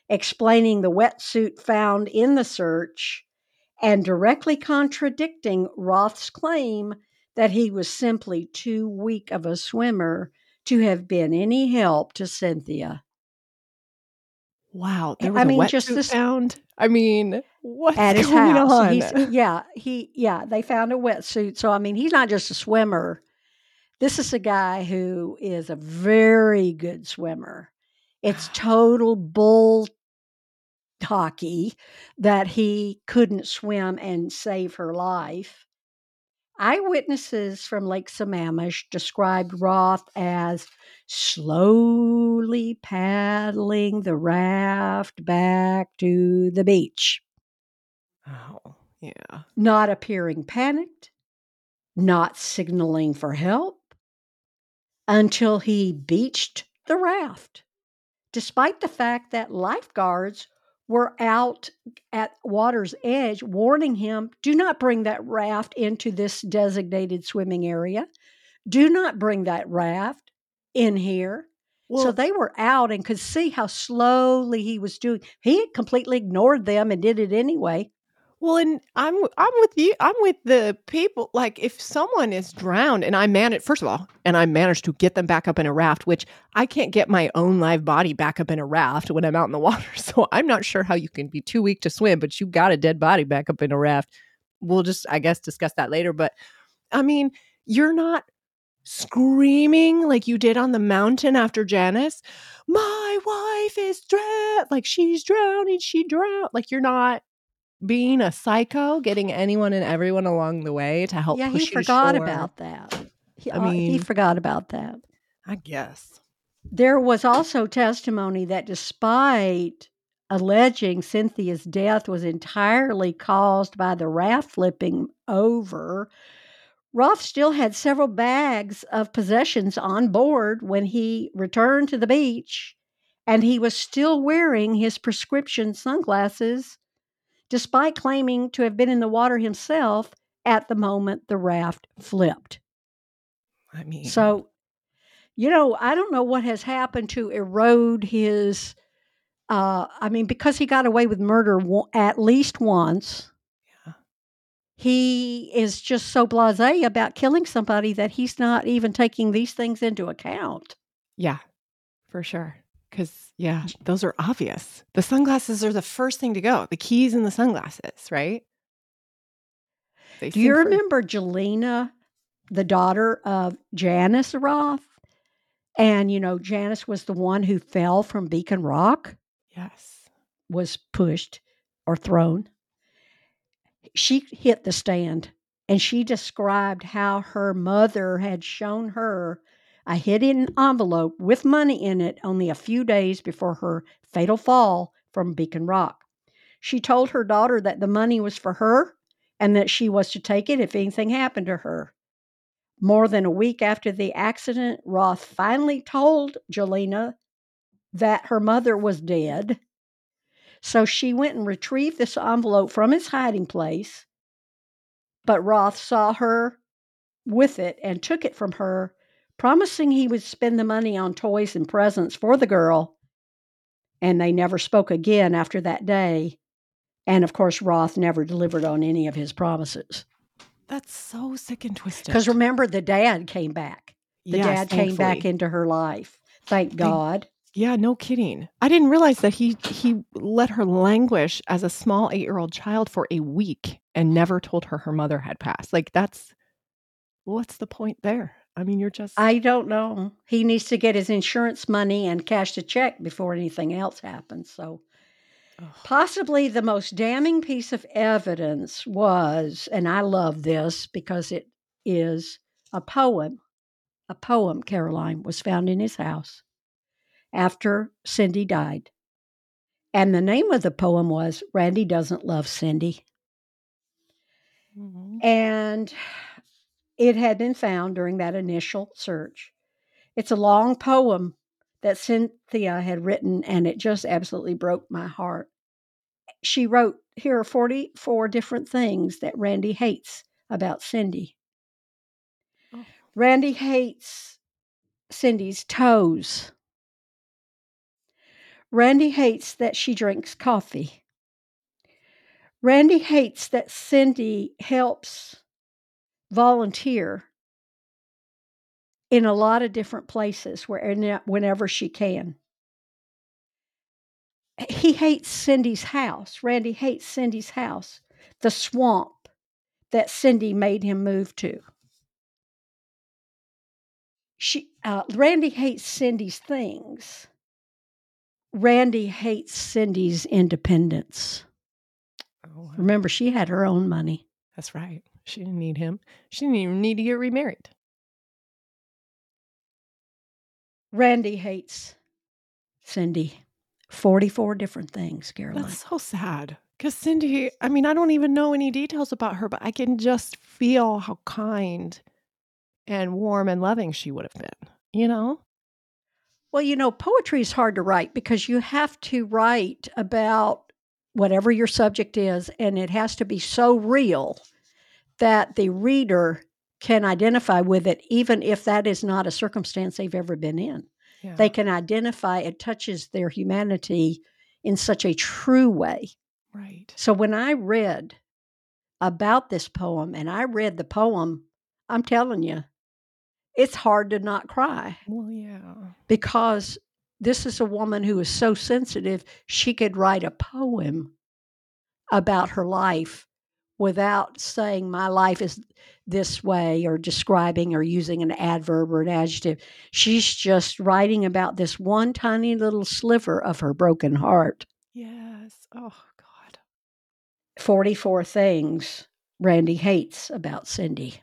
Speaker 1: explaining the wetsuit found in the search and directly contradicting Roth's claim that he was simply too weak of a swimmer to have been any help to Cynthia.
Speaker 2: Wow, there was I mean, a just this found. I mean, what's
Speaker 1: at his
Speaker 2: going
Speaker 1: house.
Speaker 2: on?
Speaker 1: He's, yeah, he yeah, they found a wetsuit. So I mean, he's not just a swimmer. This is a guy who is a very good swimmer. It's total bull hockey that he couldn't swim and save her life. Eyewitnesses from Lake Sammamish described Roth as slowly paddling the raft back to the beach.
Speaker 2: Oh, yeah.
Speaker 1: Not appearing panicked, not signaling for help until he beached the raft, despite the fact that lifeguards were out at water's edge warning him do not bring that raft into this designated swimming area. Do not bring that raft in here. Well, so they were out and could see how slowly he was doing. He completely ignored them and did it anyway.
Speaker 2: Well, and I'm I'm with you. I'm with the people. Like, if someone is drowned and I manage, first of all, and I manage to get them back up in a raft, which I can't get my own live body back up in a raft when I'm out in the (laughs) water. So I'm not sure how you can be too weak to swim, but you got a dead body back up in a raft. We'll just, I guess, discuss that later. But I mean, you're not screaming like you did on the mountain after Janice. My wife is drowned. Like she's drowning. She drowned. Like you're not being a psycho, getting anyone and everyone along the way to help.
Speaker 1: Yeah, he forgot about that. He, I mean, he forgot about that.
Speaker 2: I guess
Speaker 1: there was also testimony that despite alleging Cynthia's death was entirely caused by the raft flipping over, Roth still had several bags of possessions on board when he returned to the beach, and he was still wearing his prescription sunglasses despite claiming to have been in the water himself at the moment the raft flipped.
Speaker 2: I mean,
Speaker 1: so, you know, I don't know what has happened to erode his. Uh, I mean, because he got away with murder at least once, yeah. he is just so blasé about killing somebody that he's not even taking these things into account.
Speaker 2: Yeah, for sure. Because, yeah, those are obvious. The sunglasses are the first thing to go, the keys and the sunglasses, right?
Speaker 1: They Do you remember for- Jelena, the daughter of Janice Roth? And, you know, Janice was the one who fell from Beacon Rock.
Speaker 2: Yes.
Speaker 1: Was pushed or thrown. She hit the stand and she described how her mother had shown her a hidden envelope with money in it only a few days before her fatal fall from Beacon Rock. She told her daughter that the money was for her and that she was to take it if anything happened to her. More than a week after the accident, Roth finally told Jelena that her mother was dead. So she went and retrieved this envelope from its hiding place. But Roth saw her with it and took it from her promising he would spend the money on toys and presents for the girl. And they never spoke again after that day. And of course, Roth never delivered on any of his promises.
Speaker 2: That's so sick and twisted.
Speaker 1: Because remember, the dad came back. The yes, dad thankfully. came back into her life. Thank God.
Speaker 2: Yeah, no kidding. I didn't realize that he he let her languish as a small eight year old child for a week and never told her her mother had passed. Like that's what's the point there? I mean, you're just.
Speaker 1: I don't know. He needs to get his insurance money and cash the check before anything else happens. So, Ugh. possibly the most damning piece of evidence was, and I love this because it is a poem. A poem, Caroline, was found in his house after Cindy died. And the name of the poem was Randy Doesn't Love Cindy. Mm-hmm. And it had been found during that initial search It's a long poem that Cynthia had written, and it just absolutely broke my heart. She wrote, Here are 44 different things that Randy hates about Cindy.
Speaker 2: Oh.
Speaker 1: Randy hates Cindy's toes. Randy hates that she drinks coffee. Randy hates that Cindy helps volunteer in a lot of different places where whenever she can. He hates Cindy's house. Randy hates Cindy's house, the swamp that Cindy made him move to. She, uh, Randy hates Cindy's things. Randy hates Cindy's independence.
Speaker 2: Oh, wow.
Speaker 1: Remember, she had her own money.
Speaker 2: That's right. She didn't need him. She didn't even need to get remarried.
Speaker 1: Randy hates Cindy. 44 different things, Caroline.
Speaker 2: That's so sad. Because Cindy, I mean, I don't even know any details about her, but I can just feel how kind and warm and loving she would have been, you know?
Speaker 1: Well, you know, poetry is hard to write because you have to write about whatever your subject is, and it has to be so real that the reader can identify with it, even if that is not a circumstance they've ever been in.
Speaker 2: Yeah.
Speaker 1: They can identify it touches their humanity in such a true way.
Speaker 2: right.
Speaker 1: So when I read about this poem and I read the poem, I'm telling you, it's hard to not cry
Speaker 2: Well, yeah.
Speaker 1: because this is a woman who is so sensitive, she could write a poem about her life without saying, My life is this way, or describing or using an adverb or an adjective. She's just writing about this one tiny little sliver of her broken heart.
Speaker 2: Yes. Oh, God.
Speaker 1: 44 things Randy hates about Cindy.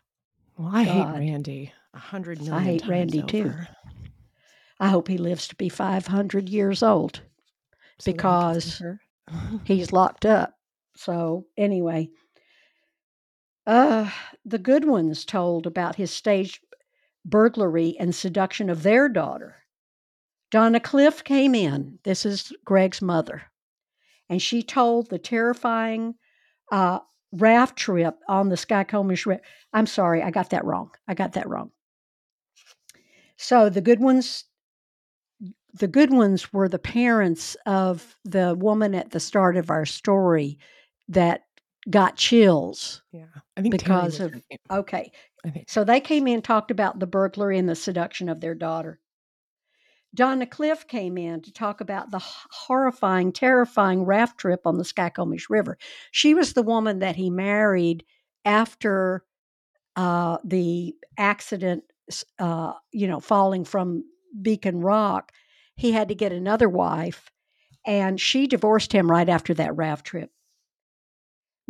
Speaker 2: Well, I hate Randy a hundred million
Speaker 1: I hate Randy, too. I hope he lives to be 500 years old.
Speaker 2: so that he can see
Speaker 1: because he's locked up. So anyway, uh, the good ones told about his staged burglary and seduction of their daughter. Donna Clift came in. This is Greg's mother, and she told the terrifying uh, raft trip on the Skykomish River. I'm sorry, I got that wrong. I got that wrong. So the good ones the good ones were the parents of the woman at the start of our story that got chills.
Speaker 2: yeah. I think
Speaker 1: because of- Okay. So they came in, talked about the burglary and the seduction of their daughter. Donna Clift came in to talk about the horrifying, terrifying raft trip on the Skykomish River. She was the woman that he married after uh, the accident, uh, you know, falling from Beacon Rock. He had to get another wife, and she divorced him right after that raft trip.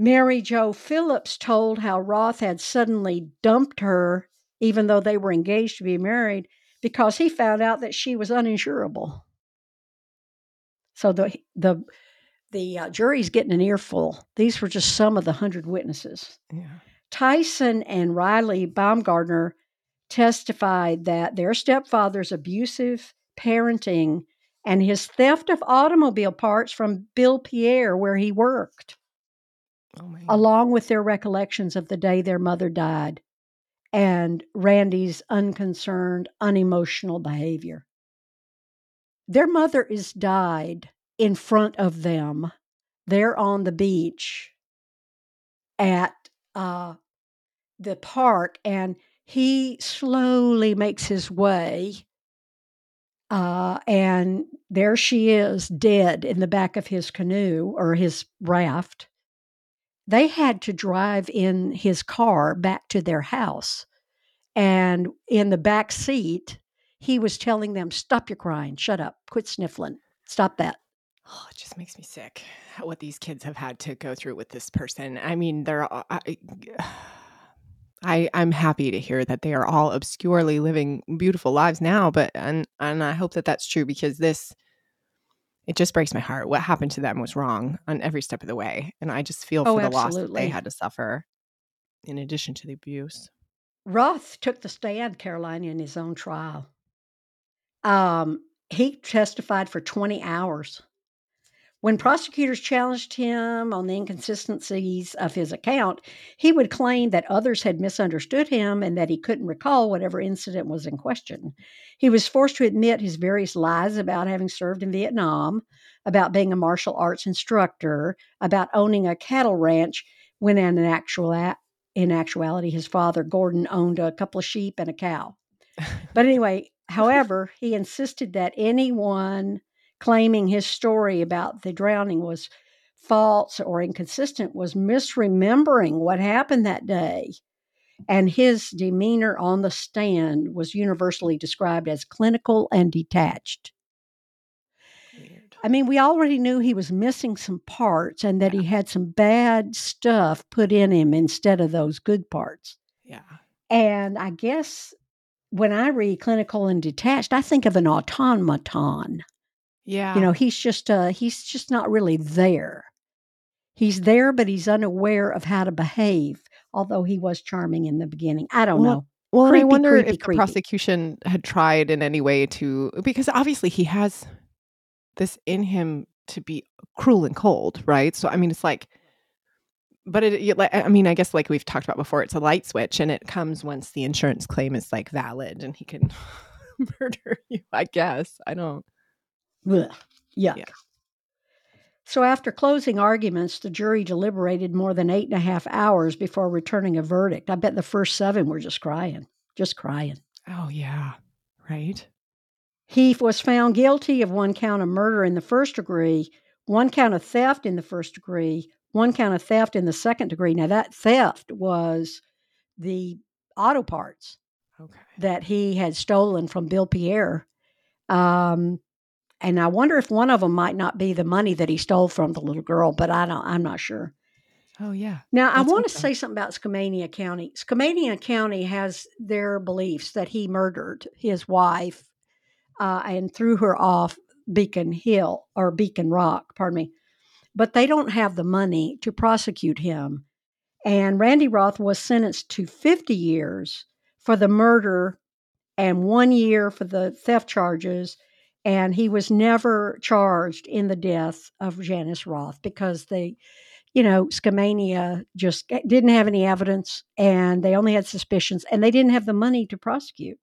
Speaker 1: Mary Jo Phillips told how Roth had suddenly dumped her, even though they were engaged to be married, because he found out that she was uninsurable. So the the the uh, jury's getting an earful. These were just some of the hundred witnesses.
Speaker 2: Yeah.
Speaker 1: Tyson and Riley Baumgartner testified that their stepfather's abusive parenting and his theft of automobile parts from Bill Pierre, where he worked,
Speaker 2: Oh
Speaker 1: along with their recollections of the day their mother died and Randy's unconcerned, unemotional behavior. Their mother is died in front of them. They're on the beach at uh, the park, and he slowly makes his way. Uh, and there she is, dead in the back of his canoe or his raft they had to drive in his car back to their house. And in the back seat, he was telling them, Stop your crying, shut up, quit sniffling, stop that.
Speaker 2: Oh, it just makes me sick what these kids have had to go through with this person. I mean, they're. all- I, I I'm happy to hear that they are all obscurely living beautiful lives now, but and and I hope that that's true because this it just breaks my heart. What happened to them was wrong on every step of the way, and I just feel
Speaker 1: Oh,
Speaker 2: for the loss that they had to suffer, in addition to the abuse.
Speaker 1: Roth took the stand, Carolina, in his own trial. Um, he testified for 20 hours. When prosecutors challenged him on the inconsistencies of his account, he would claim that others had misunderstood him and that he couldn't recall whatever incident was in question. He was forced to admit his various lies about having served in Vietnam, about being a martial arts instructor, about owning a cattle ranch, when in actual in actuality his father Gordon owned a couple of sheep and a cow. (laughs) But anyway, however, he insisted that anyone claiming his story about the drowning was false or inconsistent was misremembering what happened that day. And his demeanor on the stand was universally described as clinical and detached. Weird. I mean, we already knew he was missing some parts and that yeah. he had some bad stuff put in him instead of those good parts.
Speaker 2: Yeah.
Speaker 1: And I guess when I read clinical and detached, I think of an automaton.
Speaker 2: Yeah.
Speaker 1: You know, he's just uh he's just not really there. He's there, but he's unaware of how to behave, although he was charming in the beginning. I don't
Speaker 2: well,
Speaker 1: know.
Speaker 2: Well, creepy, I wonder creepy, if the prosecution had tried in any way to because obviously he has this in him to be cruel and cold, right? So I mean it's like but it, I mean, I guess like we've talked about before, it's a light switch, and it comes once the insurance claim is like valid, and he can (laughs) murder you. I guess I don't.
Speaker 1: Ugh, yuck. Yeah. So, after closing arguments, the jury deliberated more than eight and a half hours before returning a verdict. I bet the first seven were just crying, just crying.
Speaker 2: Oh, yeah. Right.
Speaker 1: He was found guilty of one count of murder in the first degree, one count of theft in the first degree, one count of theft in the second degree. Now, that theft was the auto parts okay. that he had stolen from Bill Pierre. Um, and I wonder if one of them might not be the money that he stole from the little girl, but I don't. I'm not sure.
Speaker 2: Oh yeah.
Speaker 1: Now That's I want to say something about Skamania County. Skamania County has their beliefs that he murdered his wife uh, and threw her off Beacon Hill or Beacon Rock. Pardon me, but they don't have the money to prosecute him. And Randy Roth was sentenced to 50 years for the murder and one year for the theft charges and he was never charged in the death of Janice Roth because they, you know, Skamania just didn't have any evidence and they only had suspicions and they didn't have the money to prosecute.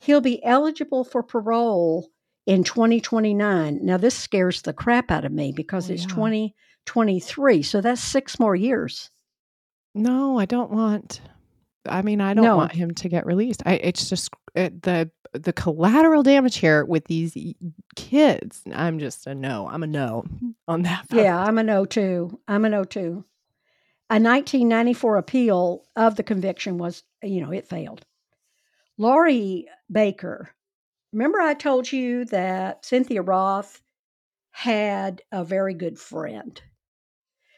Speaker 1: He'll be eligible for parole in 2029. Now, this scares the crap out of me because oh, it's yeah. 2023. So that's six more years.
Speaker 2: No, I don't want. I mean, I don't no. want him to get released. I, it's just it, the the collateral damage here with these kids. I'm just a no. I'm a no (laughs) on that.
Speaker 1: Part. Yeah, I'm a no too. I'm a no too. A 1994 appeal of the conviction was, you know, it failed. Laurie Baker, remember I told you that Cynthia Roth had a very good friend.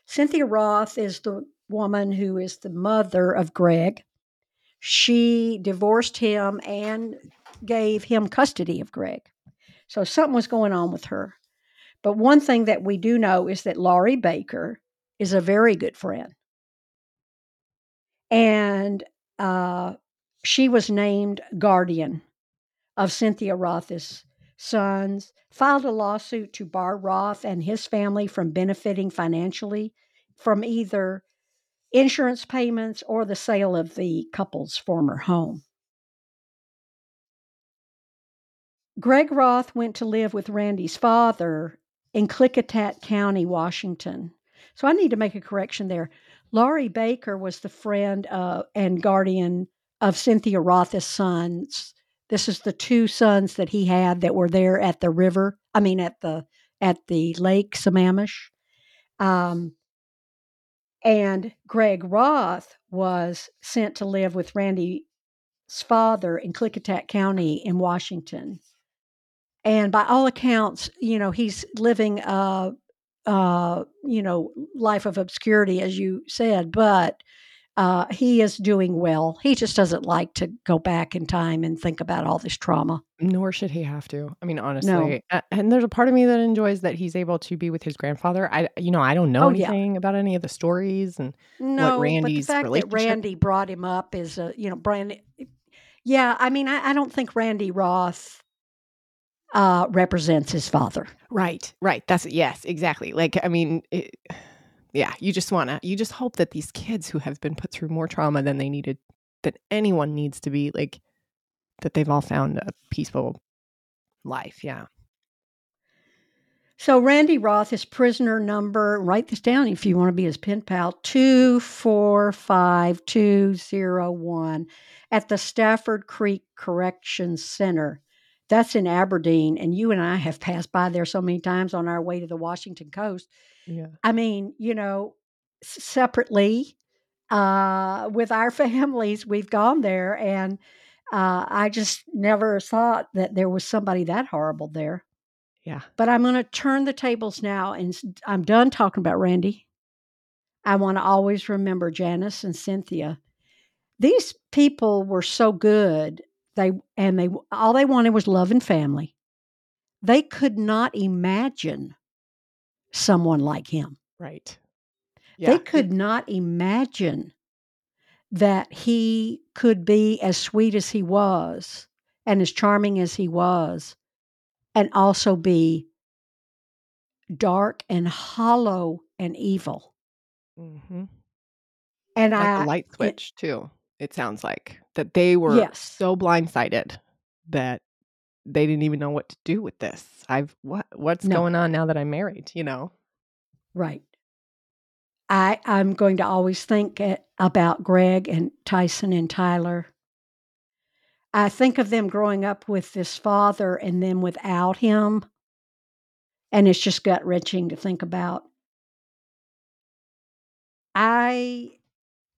Speaker 1: Cynthia Roth is the woman who is the mother of Greg. She divorced him and gave him custody of Greg. So something was going on with her. But one thing that we do know is that Laurie Baker is a very good friend. And uh, she was named guardian of Cynthia Roth's sons, filed a lawsuit to bar Roth and his family from benefiting financially from either insurance payments or the sale of the couple's former home. Greg Roth went to live with Randy's father in Klickitat County, Washington. So I need to make a correction there. Laurie Baker was the friend uh, and guardian of Cynthia Roth's sons. This is the two sons that he had that were there at the river. I mean, at the at the lake Sammamish. Um, and Greg Roth was sent to live with Randy's father in Klickitat County in Washington. And by all accounts, you know, he's living a, uh, you know, life of obscurity, as you said, but uh, he is doing well. He just doesn't like to go back in time and think about all this trauma.
Speaker 2: Nor should he have to. I mean, honestly, no. and there's a part of me that enjoys that he's able to be with his grandfather. I, you know, I don't know oh, anything yeah. about any of the stories and
Speaker 1: no,
Speaker 2: what Randy's
Speaker 1: but the fact that Randy brought him up is a, you know, Brandy. Yeah, I mean, I, I don't think Randy Roth uh, represents his father.
Speaker 2: Right, right. That's yes, exactly. Like, I mean, it, yeah, you just want to, you just hope that these kids who have been put through more trauma than they needed, that anyone needs to be, like, that they've all found a peaceful life. Yeah.
Speaker 1: So Randy Roth is prisoner number, write this down if you want to be his pen pal, 245201 at the Stafford Creek Corrections Center. That's in Aberdeen. And you and I have passed by there so many times on our way to the Washington coast.
Speaker 2: Yeah.
Speaker 1: I mean, you know, separately uh, with our (laughs) families, we've gone there. And uh, I just never thought that there was somebody that horrible there.
Speaker 2: Yeah.
Speaker 1: But I'm going to turn the tables now, and I'm done talking about Randy. I want to always remember Janice and Cynthia. These people were so good. They and they all they wanted was love and family. They could not imagine someone like him.
Speaker 2: Right.
Speaker 1: They could not imagine that he could be as sweet as he was and as charming as he was, and also be dark and hollow and evil.
Speaker 2: Mm-hmm.
Speaker 1: And I
Speaker 2: Like
Speaker 1: I,
Speaker 2: a light
Speaker 1: it-
Speaker 2: switch, too. It sounds like that they were
Speaker 1: yes,
Speaker 2: so blindsided that they didn't even know what to do with this. I've what what's
Speaker 1: No.
Speaker 2: going on now that I'm married, you know?
Speaker 1: right. I I'm going to always think about Greg and Tyson and Tyler. I think of them growing up with this father and then without him, and it's just gut wrenching to think about. I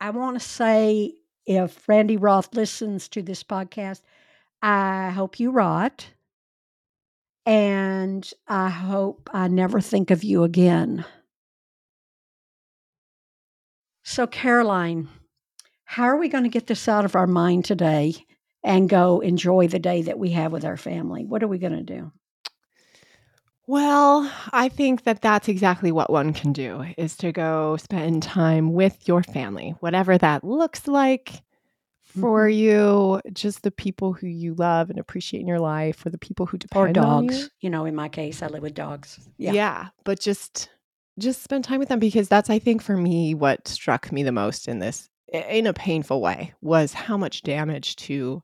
Speaker 1: I want to say if Randy Roth listens to this podcast, I hope you rot. And I hope I never think of you again. So, Caroline, how are we going to get this out of our mind today and go enjoy the day that we have with our family? What are we going to do?
Speaker 2: Well, I think that that's exactly what one can do is to go spend time with your family, whatever that looks like for
Speaker 1: Mhm.
Speaker 2: you, just the people who you love and appreciate in your life, or the people who
Speaker 1: Or
Speaker 2: depend on you.
Speaker 1: dogs. You know, in my case, I live with dogs. Yeah.
Speaker 2: Yeah. but just just spend time with them because that's I think for me what struck me the most in this in a painful way was how much damage to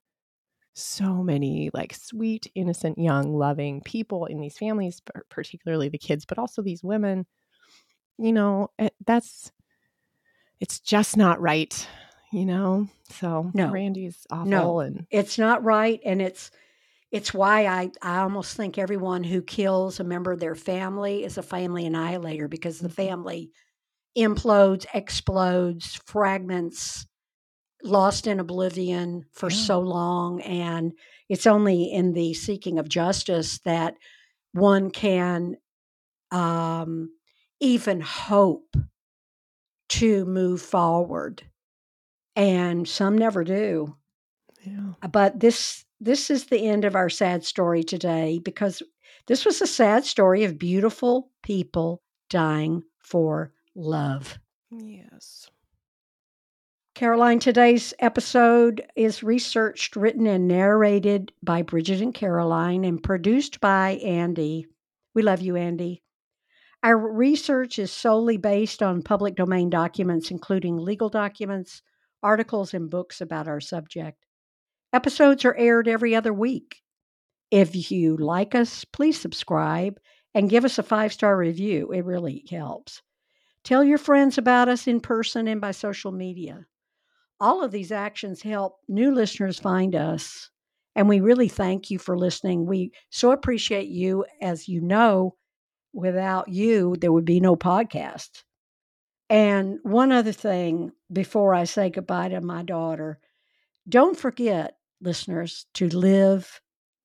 Speaker 2: so many like sweet, innocent, young, loving people in these families, particularly the kids, but also these women. You know, it, that's it's just not right. You know, so
Speaker 1: No.
Speaker 2: Randy's awful,
Speaker 1: No.
Speaker 2: and
Speaker 1: It's not right. And it's, it's why I, I almost think everyone who kills a member of their family is a family annihilator because the
Speaker 2: Mhm.
Speaker 1: family implodes, explodes, fragments, lost in oblivion for
Speaker 2: Yeah.
Speaker 1: so long. And it's only in the seeking of justice that one can um, even hope to move forward. And some never do
Speaker 2: yeah,
Speaker 1: but this this is the end of our sad story today because this was a sad story of beautiful people dying for love.
Speaker 2: yes,
Speaker 1: Caroline, today's episode is researched, written, and narrated by Bridget and Caroline and produced by Andy. We love you, Andy. Our research is solely based on public domain documents, including legal documents, articles, and books about our subject. Episodes are aired every other week. If you like us, please subscribe and give us a five star review. It really helps. Tell your friends about us in person and by social media. All of these actions help new listeners find us, and we really thank you for listening. We so appreciate you. As you know, without you, there would be no podcast. And one other thing before I say goodbye to my daughter don't forget, listeners, to live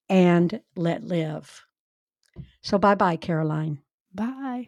Speaker 1: and let live. So, bye bye, Caroline.
Speaker 2: bye.